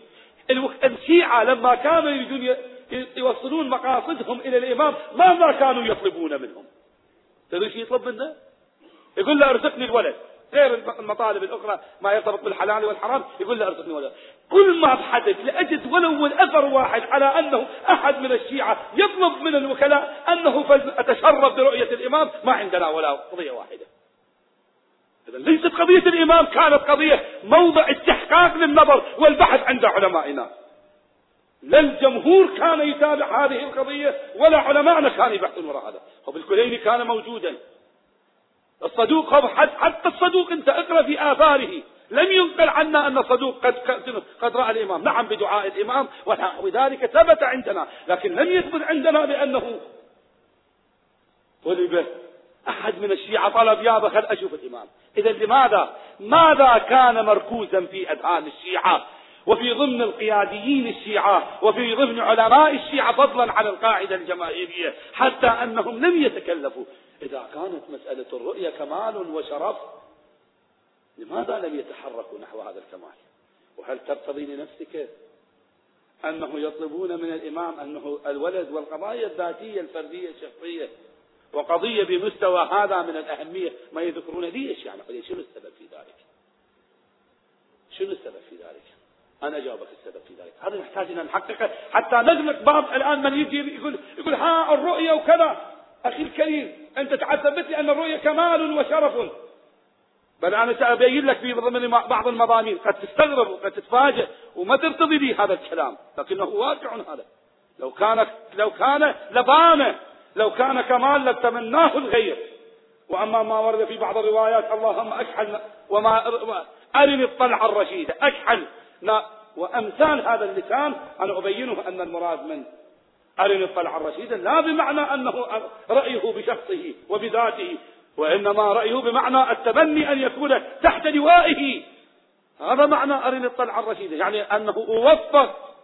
الشيعة لما كانوا يريدون يوصلون مقاصدهم إلى الإمام ماذا كانوا يطلبون منهم. تدري شو يطلب منه؟ يقول له ارزقني الولد. غير المطالب الأخرى ما يرتبط بالحلال والحرام يقول له ارزقني ولا كل ما بحدث لأجد ولو الأثر واحد على أنه أحد من الشيعة يطلب من الوكلاء أنه أتشرف برؤية الإمام ما عندنا ولا قضية واحدة. إذا ليست قضية الإمام كانت قضية موضع استحقاق للنظر والبحث عند علمائنا. لا الجمهور كان يتابع هذه القضية ولا علماءنا كانوا يبحثون وراء هذا. وبالكليني كان موجودا. الصدوق حتى الصدوق انت اقرأ في آثاره. لم ينقل عنا أن الصدوق قد قد رأى الإمام، نعم بدعاء الإمام ونحو ذلك ثبت عندنا، لكن لم يثبت عندنا بانه طلب أحد من الشيعة طلب يابا خل أشوف الإمام، إذا لماذا؟ ماذا كان مركوزا في أذهان الشيعة؟ وفي ضمن القياديين الشيعة وفي ضمن علماء الشيعة فضلا عن القاعدة الجماهيرية حتى أنهم لم يتكلفوا. إذا كانت مسألة الرؤية كمال وشرف لماذا لم يتحركوا نحو هذا الكمال؟ وهل ترتضي لنفسك أنه يطلبون من الإمام أنه الولد والقضايا الذاتية الفردية الشخصية وقضية بمستوى هذا من الأهمية ما يذكرون ليش يعني شنو السبب في ذلك؟ شنو السبب في ذلك؟ أنا أجاوبك السبب في ذلك. هذا نحتاج أن نحققه حتى نغلق باب الآن من يجي يقول يقول ها الرؤية وكذا. أخي الكريم أنت تعثبت لي أن الرؤية كمال وشرف. بل أنا سأبين لك في ضمن بعض المضامين قد تستغرب وقد تتفاجئ وما ترتضي لي هذا الكلام لكنه واقع هذا. لو كان لو كان لبانه لو كان كمال لتمناه الغير. وأما ما ورد في بعض الروايات اللهم أكحل وما أرني الطلعة الرشيدة أكحل. وأمثال هذا اللسان أنا أبينه أن المراد من أرني الطلعة الرشيدة لا بمعنى أنه رأيه بشخصه وبذاته وإنما رأيه بمعنى التبني أن يكون تحت لوائه. هذا معنى أرني الطلعة الرشيدة يعني أنه أوفق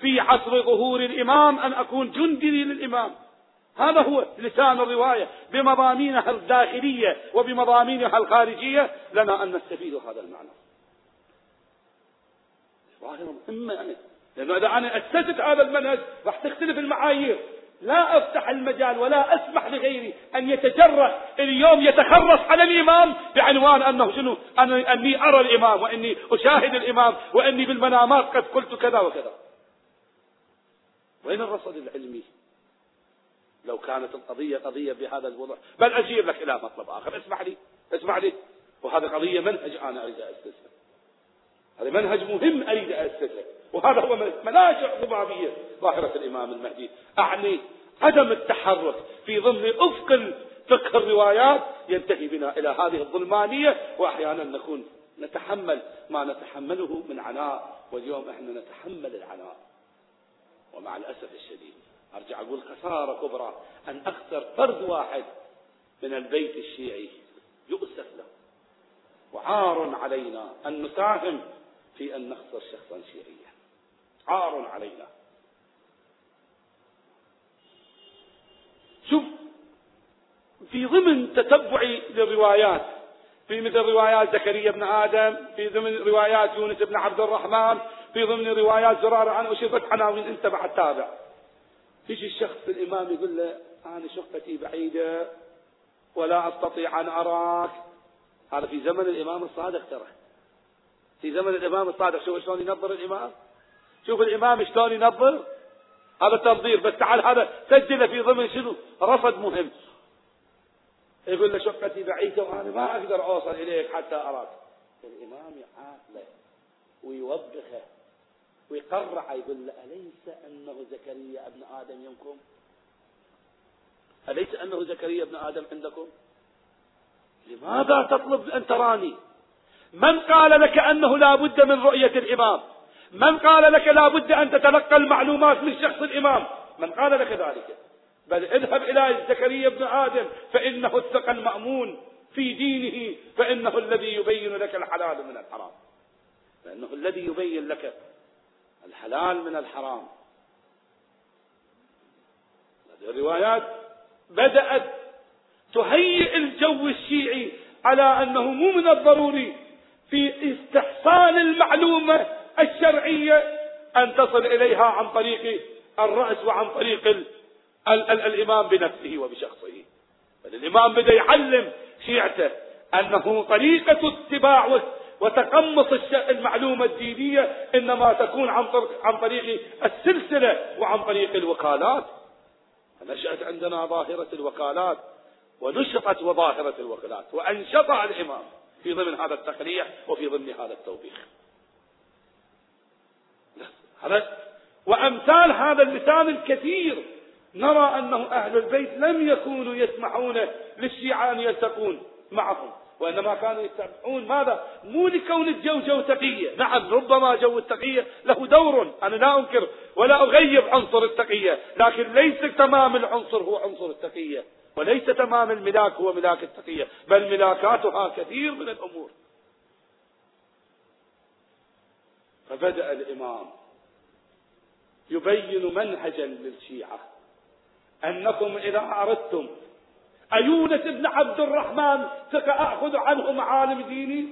في عصر ظهور الإمام أن أكون جندي للإمام. هذا هو لسان الرواية. بمضامينها الداخلية وبمضامينها الخارجية لنا أن نستفيد هذا المعنى. ظاهرة مهمة يعني. لأنه إذا أنا أسست هذا المنهج راح تختلف المعايير. لا أفتح المجال ولا أسمح لغيري أن يتجرأ اليوم يتخرص على الإمام بعنوان أنه شنو؟ أني أرى الإمام وإني أشاهد الإمام وإني بالمنامات قد قلت كذا وكذا. وين الرصد العلمي؟ لو كانت القضية قضية بهذا الوضع. بل أشير لك إلى مطلب آخر. اسمح لي اسمح لي. وهذا قضية منهج أنا أريد أسسه هذا منهج مهم أريد أسسه وهذا هو مناشع ضبابية ظاهرة الإمام المهدي. أعني عدم التحرك في ضمن أفق فقه الروايات ينتهي بنا إلى هذه الظلمانية وأحيانا نكون نتحمل ما نتحمله من عناء واليوم إحنا نتحمل العناء. ومع الأسف الشديد أرجع أقول خسارة كبرى أن أخسر فرد واحد من البيت الشيعي يؤسف له. وعار علينا أن نساهم في أن نخسر شخصا شيعيا. عار علينا. شوف في ضمن تتبعي للروايات في مثل روايات زكريا بن آدم في ضمن روايات يونس بن عبد الرحمن في ضمن روايات زرارة عن أشرفت عناوين انت بعد تابع يجي الشخص الإمام يقول له أنا شقتي بعيدة ولا أستطيع أن أراك. هذا في زمن الإمام الصادق ترى. في زمن الإمام الصادق شوف شلون ينظر الإمام؟ شوف الإمام شلون ينظر هذا تنظير بس تعال هذا سجله في ضمن شنو؟ رصد مهم. يقول له شقتي بعيدة وأنا ما أقدر أوصل إليك حتى أراك. الإمام يعاقله ويوبخه ويقرع يقول له أليس أنه زكريا ابن آدم ينكم؟ أليس أنه زكريا ابن آدم عندكم؟ لماذا تطلب أن تراني؟ من قال لك أنه لا بد من رؤية الإمام؟ من قال لك لا بد أن تتلقى المعلومات من شخص الإمام؟ من قال لك ذلك. بل اذهب إلى زكريا بن آدم فإنه الثقة المأمون في دينه فإنه الذي يبين لك الحلال من الحرام. فإنه الذي يبين لك الحلال من الحرام. هذه الروايات بدأت تهيئ الجو الشيعي على أنه مو من الضروري في استحصال المعلومة الشرعية أن تصل إليها عن طريق الرأس وعن طريق ال ال ال الإمام بنفسه وبشخصه. الإمام بدأ يعلم شيعته أنه طريقة اتباع وتقمص المعلومة الدينية إنما تكون عن طريق, عن طريق السلسلة وعن طريق الوكالات. نشأت عندنا ظاهرة الوكالات ونشطت وظاهرة الوكالات. وأنشطها الإمام في ضمن هذا التقريع وفي ضمن هذا التوبيخ. وأمثال هذا اللسان الكثير. نرى أنه أهل البيت لم يكونوا يسمحون للشيعة أن يلتقون معهم وإنما كانوا يتبعون ماذا؟ مو لكون الجو جو تقية. نعم ربما جو التقية له دور أنا لا أنكر ولا أغيب عنصر التقية لكن ليس تمام العنصر هو عنصر التقية وليس تمام الملاك هو ملاك التقية بل ملاكاتها كثير من الأمور. فبدأ الإمام. يبين منهجا للشيعة. أنكم إذا أردتم أيونس بن عبد الرحمن سأخذ عنه معالم ديني؟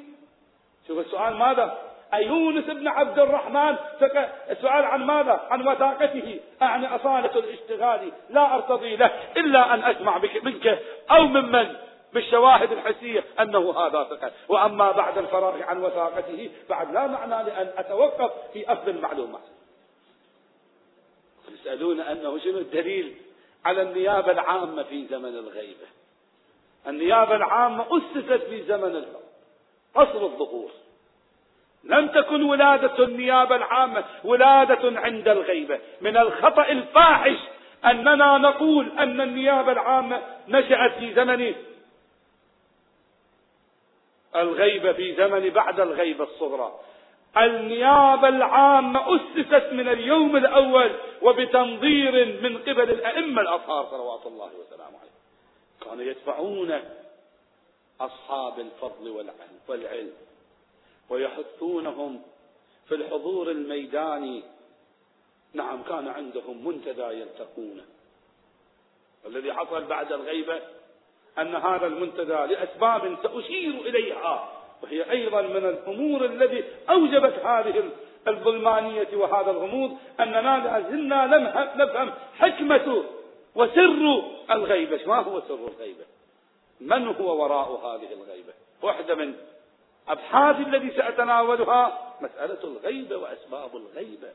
شوف السؤال ماذا؟ أيونس بن عبد الرحمن السؤال عن ماذا؟ عن وثاقته. أعني أصالة الاشتغال. لا أرتضي له إلا أن أسمع بك منك أو ممن؟ بالشواهد الحسية أنه هذا ثقة وأما بعد الفراغ عن وثاقته بعد لا معنى لأن أتوقف في أخذ المعلومات. يسألون أنه شنو الدليل على النيابة العامة في زمن الغيبة؟ النيابة العامة أسست في زمن قصر الظهور. لم تكن ولادة النيابة العامة ولادة عند الغيبة. من الخطأ الفاحش أننا نقول أن النيابة العامة نشأت في زمن الغيبة في زمن بعد الغيبة الصغرى. النيابة العامة أسست من اليوم الأول وبتنظير من قبل الأئمة الأطهار صلوات الله وسلامه عليه. كانوا يدفعون أصحاب الفضل والعلم ويحثونهم في الحضور الميداني. نعم كان عندهم منتدى يلتقونه والذي حصل بعد الغيبة أن هذا المنتدى لأسباب سأشير إليها وهي أيضا من الأمور التي أوجبت هذه الظلمانية وهذا الغموض أننا لا زلنا نفهم حكمة وسر الغيبة. ما هو سر الغيبة؟ من هو وراء هذه الغيبة؟ واحدة من أبحاث الذي سأتناولها مسألة الغيبة وأسباب الغيبة.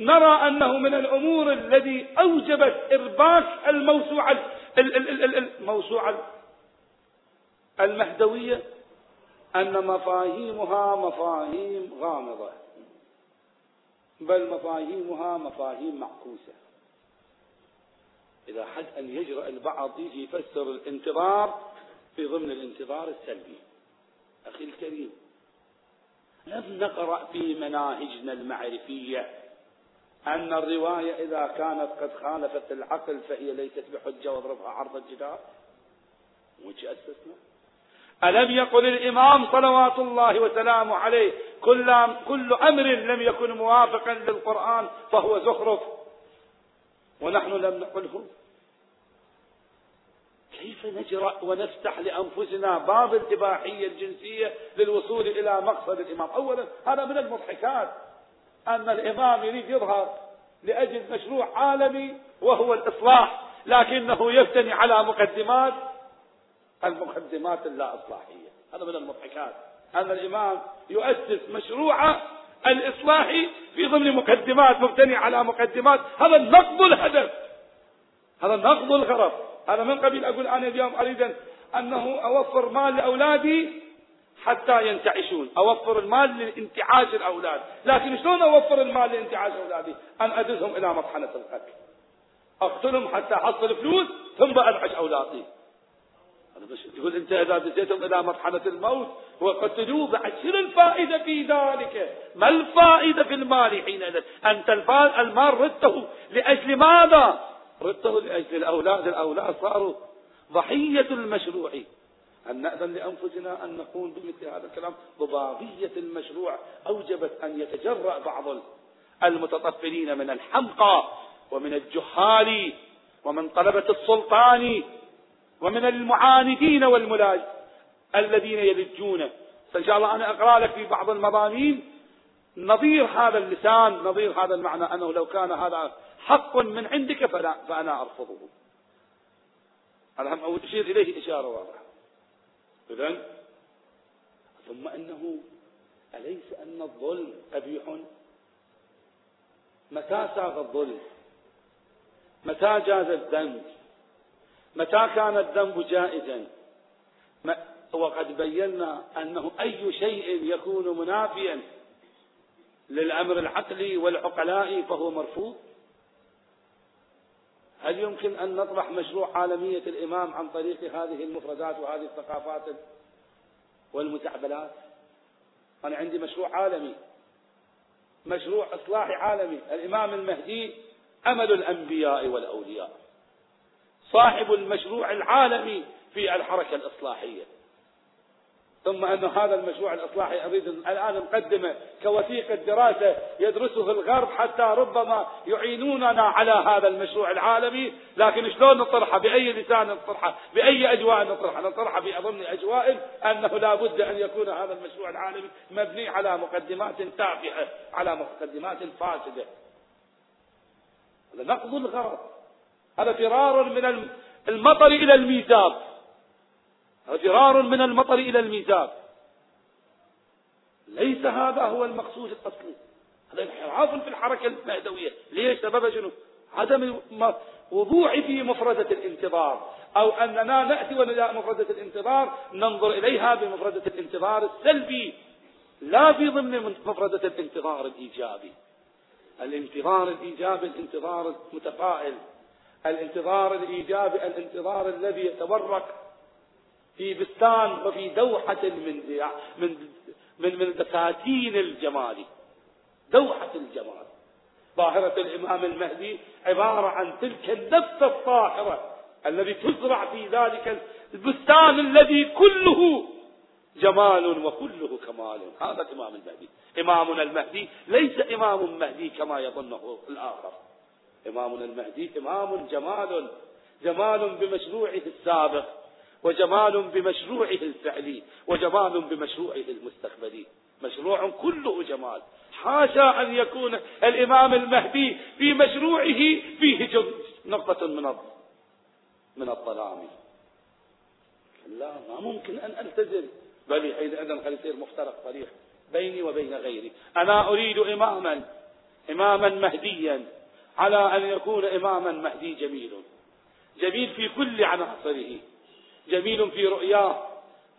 نرى أنه من الأمور الذي أوجبت إرباك الموسوعة الموسوعة المهدوية أن مفاهيمها مفاهيم غامضة بل مفاهيمها مفاهيم معكوسة. إذا حد أن يجرأ البعض يجي يفسر الانتظار في ضمن الانتظار السلبي. أخي الكريم لم نقرأ في مناهجنا المعرفية أن الرواية إذا كانت قد خالفت العقل فهي ليست بحجة واضربها عرض الجدار؟ وش أسسنا ألم يقل الإمام صلوات الله وسلامه عليه كل, كل أمر لم يكن موافقا للقرآن فهو زخرف؟ ونحن لم نقله. كيف نجرأ ونفتح لأنفسنا باب الإباحية الجنسية للوصول إلى مقصد الإمام؟ أولا هذا من المضحكات. أن الإمام يريد يظهر لأجل مشروع عالمي وهو الإصلاح لكنه يفتني على مقدمات المقدمات اللا إصلاحية هذا من المضحكات. أن الإمام يؤسس مشروع الإصلاح في ضمن مقدمات مبتني على مقدمات. هذا النقض الهدف. هذا النقض الغرض. هذا من قبيل أقول أنا اليوم أريد أنه أوفر مال لأولادي حتى ينتعشون. أوفر المال لانتعاش الأولاد. لكن شلون أوفر المال لانتعاش أولادي؟ أن أدزهم إلى مطحنة القتل. أقتلهم حتى أحصل فلوس ثم أنعش أولادي. يقول انت إذا دزيتهم إلى مرحلة الموت وقتلوه بعد شنو الفائدة في ذلك. ما الفائدة في المال حينئذ أنت المال ردته لأجل ماذا؟ ردته لأجل الأولاد الأولاد صاروا ضحية المشروع. أن نأذن لأنفسنا أن نكون بمثل هذا الكلام؟ ضبابية المشروع أوجبت أن يتجرأ بعض المتطفلين من الحمقى ومن الجهال ومن طلبة السلطان ومن المعاندين والملاج الذين يلجون. فإن شاء الله أنا أقرأ لك في بعض المضامين نظير هذا اللسان نظير هذا المعنى أنه لو كان هذا حق من عندك فلا فأنا أرفضه. هم أشير إليه إشارة واضحة. إذن ثم أنه أليس أن الظلم قبيح متى ساغ الظلم؟ متى جاز الذنب؟ متى كان الذنب جائزا؟ وقد بينا أنه أي شيء يكون منافيا للأمر العقلي والعقلاء فهو مرفوض. هل يمكن أن نطرح مشروع عالمية الإمام عن طريق هذه المفردات وهذه الثقافات والمتعبلات أنا عندي مشروع عالمي مشروع إصلاحي عالمي. الإمام المهدي أمل الأنبياء والأولياء. صاحب المشروع العالمي في الحركة الإصلاحية. ثم أن هذا المشروع الإصلاحي أريد الآن نقدمه كوثيقة دراسة يدرسه الغرب حتى ربما يعينوننا على هذا المشروع العالمي. لكن شلون نطرحه؟ بأي لسان نطرحه؟ بأي أجواء نطرحه؟ نطرحه بأضمن أجواء أنه لا بد أن يكون هذا المشروع العالمي مبني على مقدمات تافهة على مقدمات فاسدة. هذا نقض الغرض. هذا فرار من المطر إلى الميزاب فرار من المطر إلى الميزاب ليس هذا هو المقصود الأصلي. هذا انحراف في الحركة المهدوية. ليش؟ سبب شنو؟ عدم وضوح في مفردة الانتظار. أو أننا نأتي ونجاء مفردة الانتظار ننظر إليها بمفردة الانتظار السلبي. لا في ضمن مفردة الانتظار الإيجابي. الانتظار الإيجابي الانتظار المتفائل. الانتظار الإيجابي الانتظار الذي يتورق في بستان وفي دوحة من من من من دفاتين الجمال. دوحة الجمال. ظاهرة الإمام المهدي عبارة عن تلك النفس الطاهرة الذي تزرع في ذلك البستان الذي كله جمال وكله كمال. هذا الإمام المهدي. إمامنا المهدي ليس إمام مهدي كما يظنه الآخر. إمامنا المهدي إمام جمال جمال بمشروعه السابق وجمال بمشروعه الفعلي وجمال بمشروعه المستقبلي. مشروع كله جمال. حاشا أن يكون الإمام المهدي في مشروعه فيه نقطة من من الظلام. لا ما ممكن أن ألتزم. بل حينئذ خلي يصير مفترق طريق بيني وبين غيري. أنا أريد إماما إماما مهديا. على أن يكون إماما مهدي جميل. جميل في كل عناصره. جميل في رؤياه.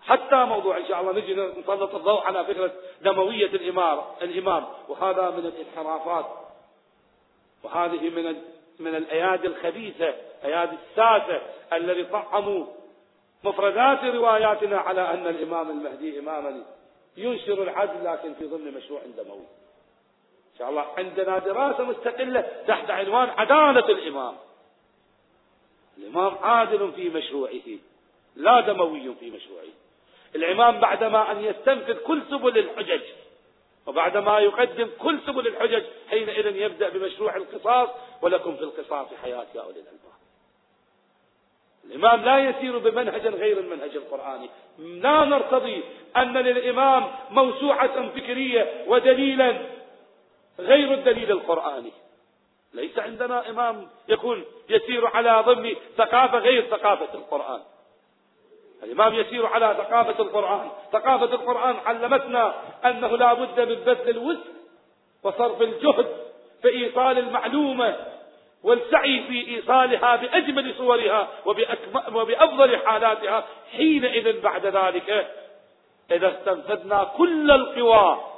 حتى موضوع إن شاء الله نجي نسلط الضوء على فكرة دموية الإمام الإمام. وهذا من الانحرافات. وهذه من من الأيادي الخبيثة أيادي الساسة الذي طعموا مفردات رواياتنا على أن الإمام المهدي إماما ينشر العدل لكن في ضمن مشروع دموي. إن شاء الله عندنا دراسة مستقلة تحت عنوان عدالة الإمام. الإمام عادل في مشروعه لا دموي في مشروعه. الإمام بعدما أن يستنفذ كل سبل الحجج وبعدما يقدم كل سبل الحجج حينئذ يبدأ بمشروع القصاص ولكم في القصاص حياة يا أولي الألباب. الإمام لا يسير بمنهج غير المنهج القرآني. لا نرتضي أن للإمام موسوعة فكرية ودليلا غير الدليل القرآني ليس عندنا إمام يكون يسير على ضمن ثقافة غير ثقافة القرآن. الإمام يسير على ثقافة القرآن. ثقافة القرآن علمتنا أنه لا بد من بذل الوسع وصرف الجهد في إيصال المعلومة والسعي في إيصالها بأجمل صورها وبأفضل حالاتها. حينئذ بعد ذلك إذا استنفذنا كل القوى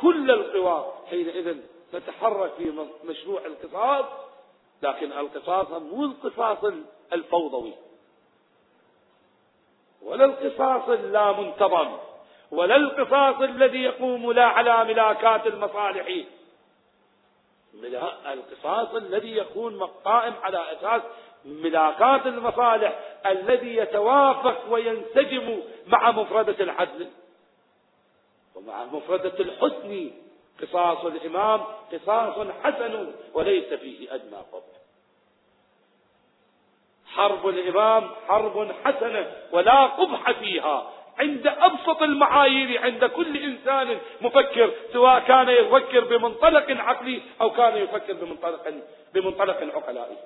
كل القوى حينئذ نتحرك في مشروع القصاص لكن القصاص مو القصاص الفوضوي. ولا القصاص اللا منتظم ولا القصاص الذي يقوم لا على ملاكات المصالح. القصاص الذي يكون قائم على أساس ملاكات المصالح الذي يتوافق وينسجم مع مفردة العدل. ومع مفردة الحسن قصاص الإمام قصاص حسن وليس فيه أدنى قبل حرب الإمام حرب حسنة ولا قبح فيها. عند أبسط المعايير عند كل إنسان مفكر سواء كان يفكر بمنطلق عقلي أو كان يفكر بمنطلق بمنطلق عقلائي.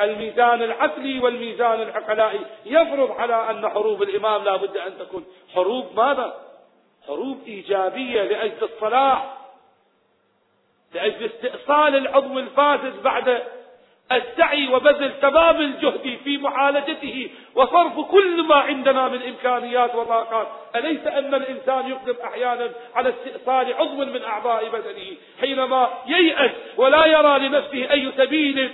الميزان العقلي والميزان العقلائي يفرض على أن حروب الإمام لا بد أن تكون. حروب ماذا؟ حروب إيجابية لأجل الصلاح لأجل استئصال العضو الفاسد بعد السعي وبذل تمام الجهد في معالجته وصرف كل ما عندنا من إمكانيات وطاقات. أليس أن الإنسان يقدم أحيانا على استئصال عضو من أعضاء بدنه حينما ييأس ولا يرى لنفسه أي سبيل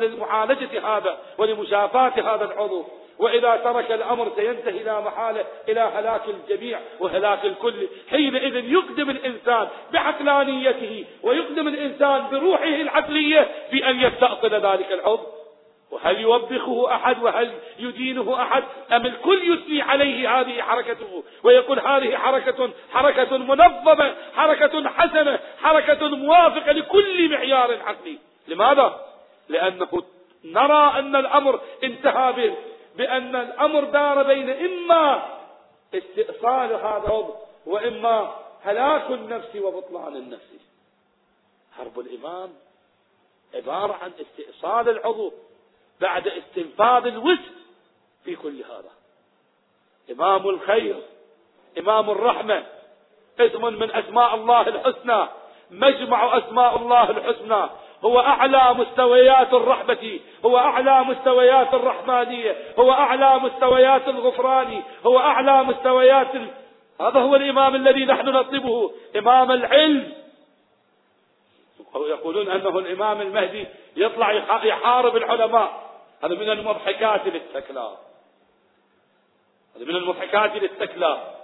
لمعالجة هذا ولمشافاة هذا العضو. وإذا ترك الأمر سينتهي لا محالة إلى هلاك الجميع وهلاك الكل. حينئذ يقدم الإنسان بعقلانيته ويقدم الإنسان بروحه العقلية في أن يستأصل ذلك العضو. وهل يوبخه أحد؟ وهل يدينه أحد؟ أم الكل يثني عليه هذه حركته ويقول هذه حركة حركة منظمة حركة حسنة حركة موافقة لكل معيار عقلي. لماذا؟ لأنه نرى أن الأمر انتهى به بأن الأمر دار بين إما استئصال هذا العضو وإما هلاك النفس وبطلان النفس. حرب الإمام عبارة عن استئصال العضو. بعد استنفاذ الوسع في كل هذا. إمام الخير إمام الرحمة اسم من أسماء الله الحسنى مجمع أسماء الله الحسنى. هو أعلى مستويات الرحمة هو أعلى مستويات الرحمانية هو أعلى مستويات الغفران هو أعلى مستويات ال... هذا هو الإمام الذي نحن نطلبه إمام العلم. يقولون أنه الإمام المهدي يطلع يحارب العلماء. هذا من المضحكات للتكلار هذا من المضحكات للتكلار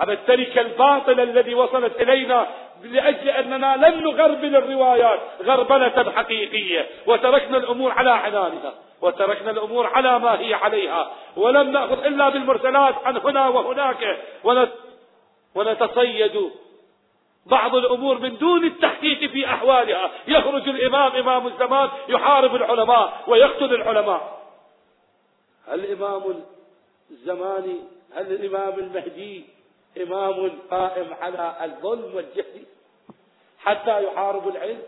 هذا التركة الباطلة الذي وصلت إلينا لأجل أننا لم نغربل الروايات غربلة حقيقية. وتركنا الأمور على عنانها. وتركنا الأمور على ما هي عليها. ولم نأخذ إلا بالمرسلات عن هنا وهناك. ونتصيد بعض الأمور من دون التحقيق في أحوالها. يخرج الإمام إمام الزمان يحارب العلماء ويقتل العلماء. هل الإمام الزماني هل الإمام المهدي إمام قائم على الظلم والجهل حتى يحارب العلم؟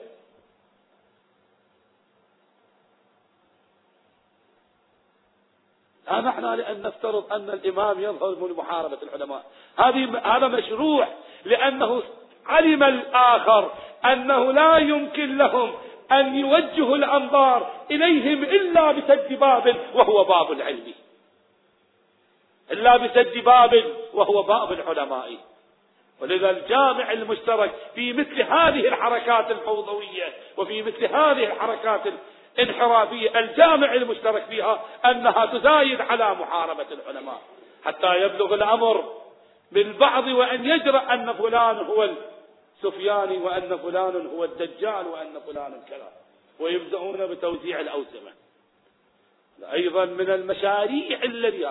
لا نحن لأن نفترض أن الإمام يظهر لمحاربة العلماء. هذه هذا مشروع لأنه علم الآخر أنه لا يمكن لهم أن يوجهوا الأنظار إليهم إلا بسد باب وهو باب العلم. إلا بسد باب وهو باب العلماء. ولذا الجامع المشترك في مثل هذه الحركات الفوضوية وفي مثل هذه الحركات الانحرافية الجامع المشترك فيها أنها تزايد على محاربة العلماء. حتى يبلغ الأمر بالبعض وأن يجرأ أن فلان هو السفياني وأن فلان هو الدجال وأن فلان كذا ويبدأون بتوزيع الأوسمة. أيضا من المشاريع الذي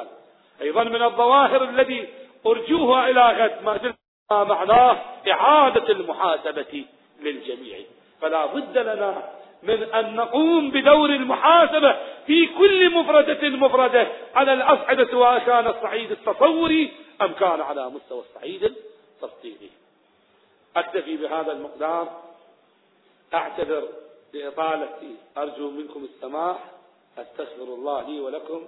أيضا من الظواهر الذي أرجوها إلى غد. ما معناه إعادة المحاسبة للجميع. فلا بد لنا من أن نقوم بدور المحاسبة في كل مفردة مفردة على الأصعدة سواء كان الصعيد التصوري أم كان على مستوى الصعيد التفصيلي أكتفي بهذا المقدار أعتذر لإطالتي أرجو منكم السماح أستغفر الله لي ولكم.